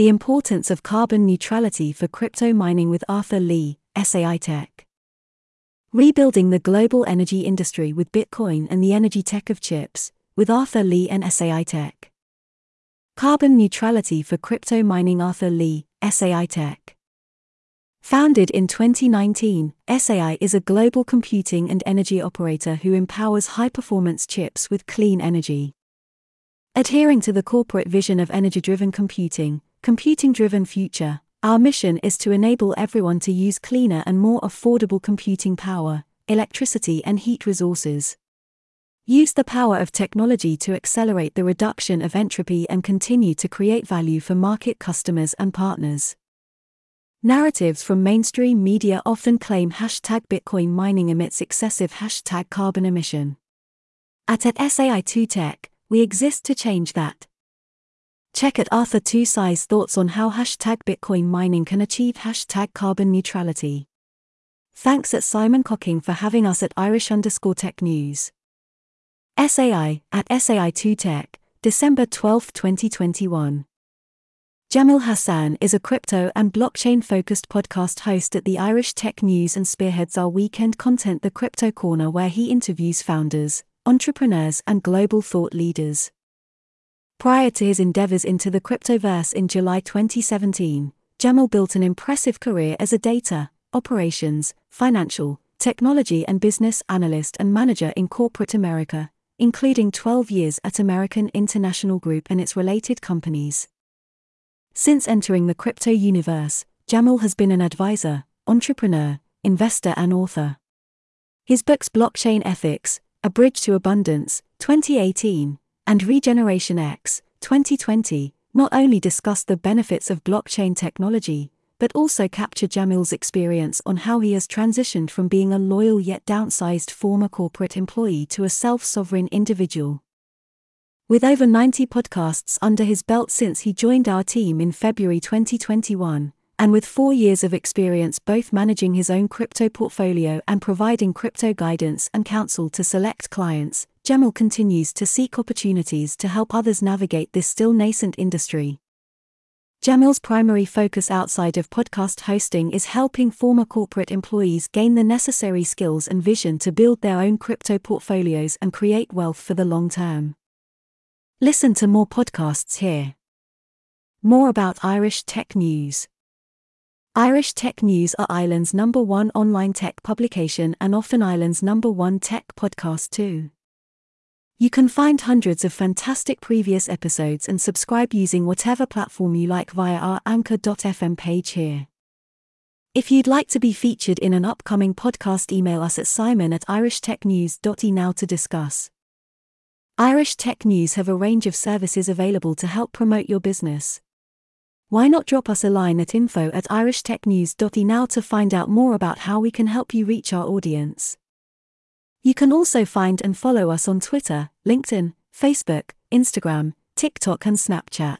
The Importance of Carbon Neutrality for Crypto Mining with Arthur Lee, SAI Tech. Rebuilding the Global Energy Industry with Bitcoin and the Energy Tech of Chips, with Arthur Lee and SAI Tech. Carbon Neutrality for Crypto Mining Arthur Lee, SAI Tech. Founded in 2019, SAI is a global computing and energy operator who empowers high performance chips with clean energy. Adhering to the corporate vision of energy driven computing, computing driven future, our mission is to enable everyone to use cleaner and more affordable computing power, electricity, and heat resources. Use the power of technology to accelerate the reduction of entropy and continue to create value for market customers and partners. Narratives from mainstream media often claim hashtag Bitcoin mining emits excessive hashtag carbon emission. At at SAI2 Tech, we exist to change that. Check at Arthur 2 Sai's thoughts on how hashtag Bitcoin mining can achieve hashtag carbon neutrality. Thanks at Simon Cocking for having us at Irish underscore tech news. SAI at SAI2 Tech, December 12, 2021. Jamil Hasan is a crypto and blockchain focused podcast host at the Irish Tech News and spearheads our weekend content, The Crypto Corner, where he interviews founders, entrepreneurs, and global thought leaders. Prior to his endeavors into the cryptoverse in July 2017, Jamil built an impressive career as a data, operations, financial, technology, and business analyst and manager in corporate America, including 12 years at American International Group and its related companies. Since entering the crypto universe, Jamil has been an advisor, entrepreneur, investor, and author. His books Blockchain Ethics, A Bridge to Abundance, 2018, and Regeneration X, 2020, not only discussed the benefits of blockchain technology, but also capture Jamil's experience on how he has transitioned from being a loyal yet downsized former corporate employee to a self sovereign individual. With over 90 podcasts under his belt since he joined our team in February 2021, and with four years of experience both managing his own crypto portfolio and providing crypto guidance and counsel to select clients, Jamil continues to seek opportunities to help others navigate this still nascent industry. Jamil's primary focus outside of podcast hosting is helping former corporate employees gain the necessary skills and vision to build their own crypto portfolios and create wealth for the long term. Listen to more podcasts here. More about Irish Tech News. Irish Tech News are Ireland's number one online tech publication and often Ireland's number one tech podcast too. You can find hundreds of fantastic previous episodes and subscribe using whatever platform you like via our anchor.fm page here. If you'd like to be featured in an upcoming podcast, email us at simon at irishtechnews.e now to discuss. Irish Tech News have a range of services available to help promote your business. Why not drop us a line at info at irishtechnews.e now to find out more about how we can help you reach our audience? You can also find and follow us on Twitter, LinkedIn, Facebook, Instagram, TikTok, and Snapchat.